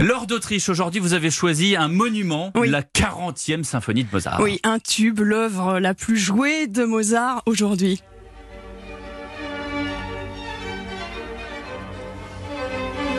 Lors d'Autriche, aujourd'hui, vous avez choisi un monument, Oui. la 40e symphonie de Mozart. Oui, un tube, l'œuvre la plus jouée de Mozart aujourd'hui.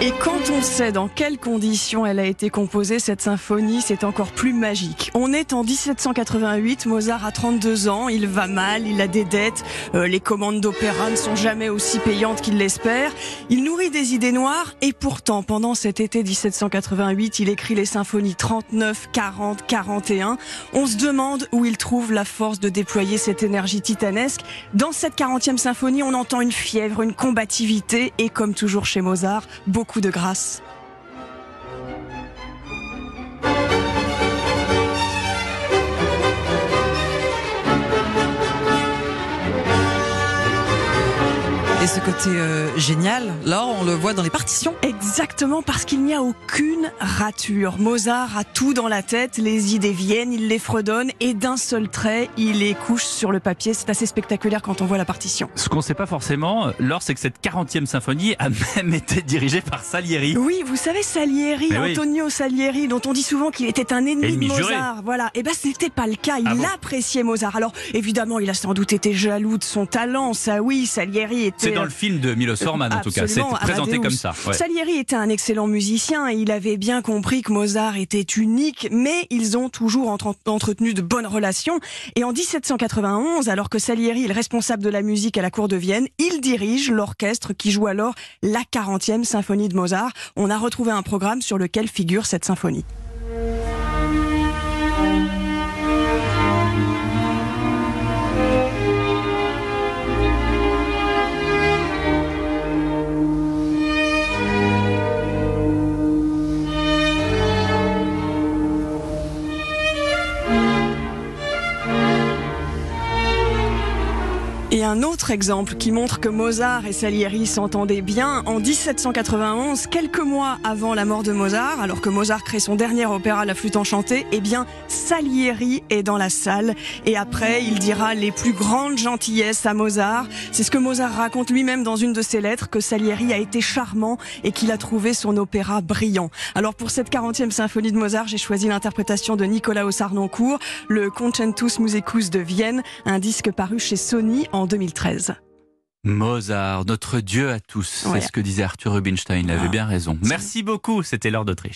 Et quand on sait dans quelles conditions elle a été composée, cette symphonie, c'est encore plus magique. On est en 1788, Mozart a 32 ans, il va mal, il a des dettes, euh, les commandes d'opéra ne sont jamais aussi payantes qu'il l'espère. Il nourrit des idées noires et pourtant, pendant cet été 1788, il écrit les symphonies 39, 40, 41. On se demande où il trouve la force de déployer cette énergie titanesque. Dans cette 40e symphonie, on entend une fièvre, une combativité et comme toujours chez Mozart, beaucoup de grâce. Et ce côté euh, génial, là, on le voit dans les partitions. Exactement parce qu'il n'y a aucune rature. Mozart a tout dans la tête, les idées viennent, il les fredonne et d'un seul trait, il les couche sur le papier. C'est assez spectaculaire quand on voit la partition. Ce qu'on ne sait pas forcément, Laure, c'est que cette 40e symphonie a même été dirigée par Salieri. Oui, vous savez Salieri, Mais oui. Antonio Salieri, dont on dit souvent qu'il était un ennemi, Ennemi de juré. Mozart. Voilà. Et ben, c'était pas le cas. Il Ah bon appréciait Mozart. Alors, évidemment, il a sans doute été jaloux de son talent. Ça, oui, Salieri était. Dans le film de Milos Forman, en tout cas. C'est Absolument, présenté Amadeus. comme ça. ouais. Salieri était un excellent musicien et il avait bien compris que Mozart était unique, mais ils ont toujours entre- entretenu de bonnes relations. Et en 1791, alors que Salieri est le responsable de la musique à la cour de Vienne, il dirige l'orchestre qui joue alors la 40e symphonie de Mozart. On a retrouvé un programme sur lequel figure cette symphonie. Et un autre exemple qui montre que Mozart et Salieri s'entendaient bien, en 1791, quelques mois avant la mort de Mozart, alors que Mozart crée son dernier opéra La Flûte Enchantée, eh bien, Salieri est dans la salle et après, il dira les plus grandes gentillesses à Mozart. C'est ce que Mozart raconte lui-même dans une de ses lettres, que Salieri a été charmant et qu'il a trouvé son opéra brillant. Alors pour cette 40e symphonie de Mozart, j'ai choisi l'interprétation de Nicolas Sarnoncourt, le Concentus Musicus de Vienne, un disque paru chez Sony en 2013. Mozart, notre Dieu à tous. Ouais. C'est ce que disait Arthur Rubinstein. Il avait Ah. bien raison. Merci beaucoup. C'était Laure d'Autriche.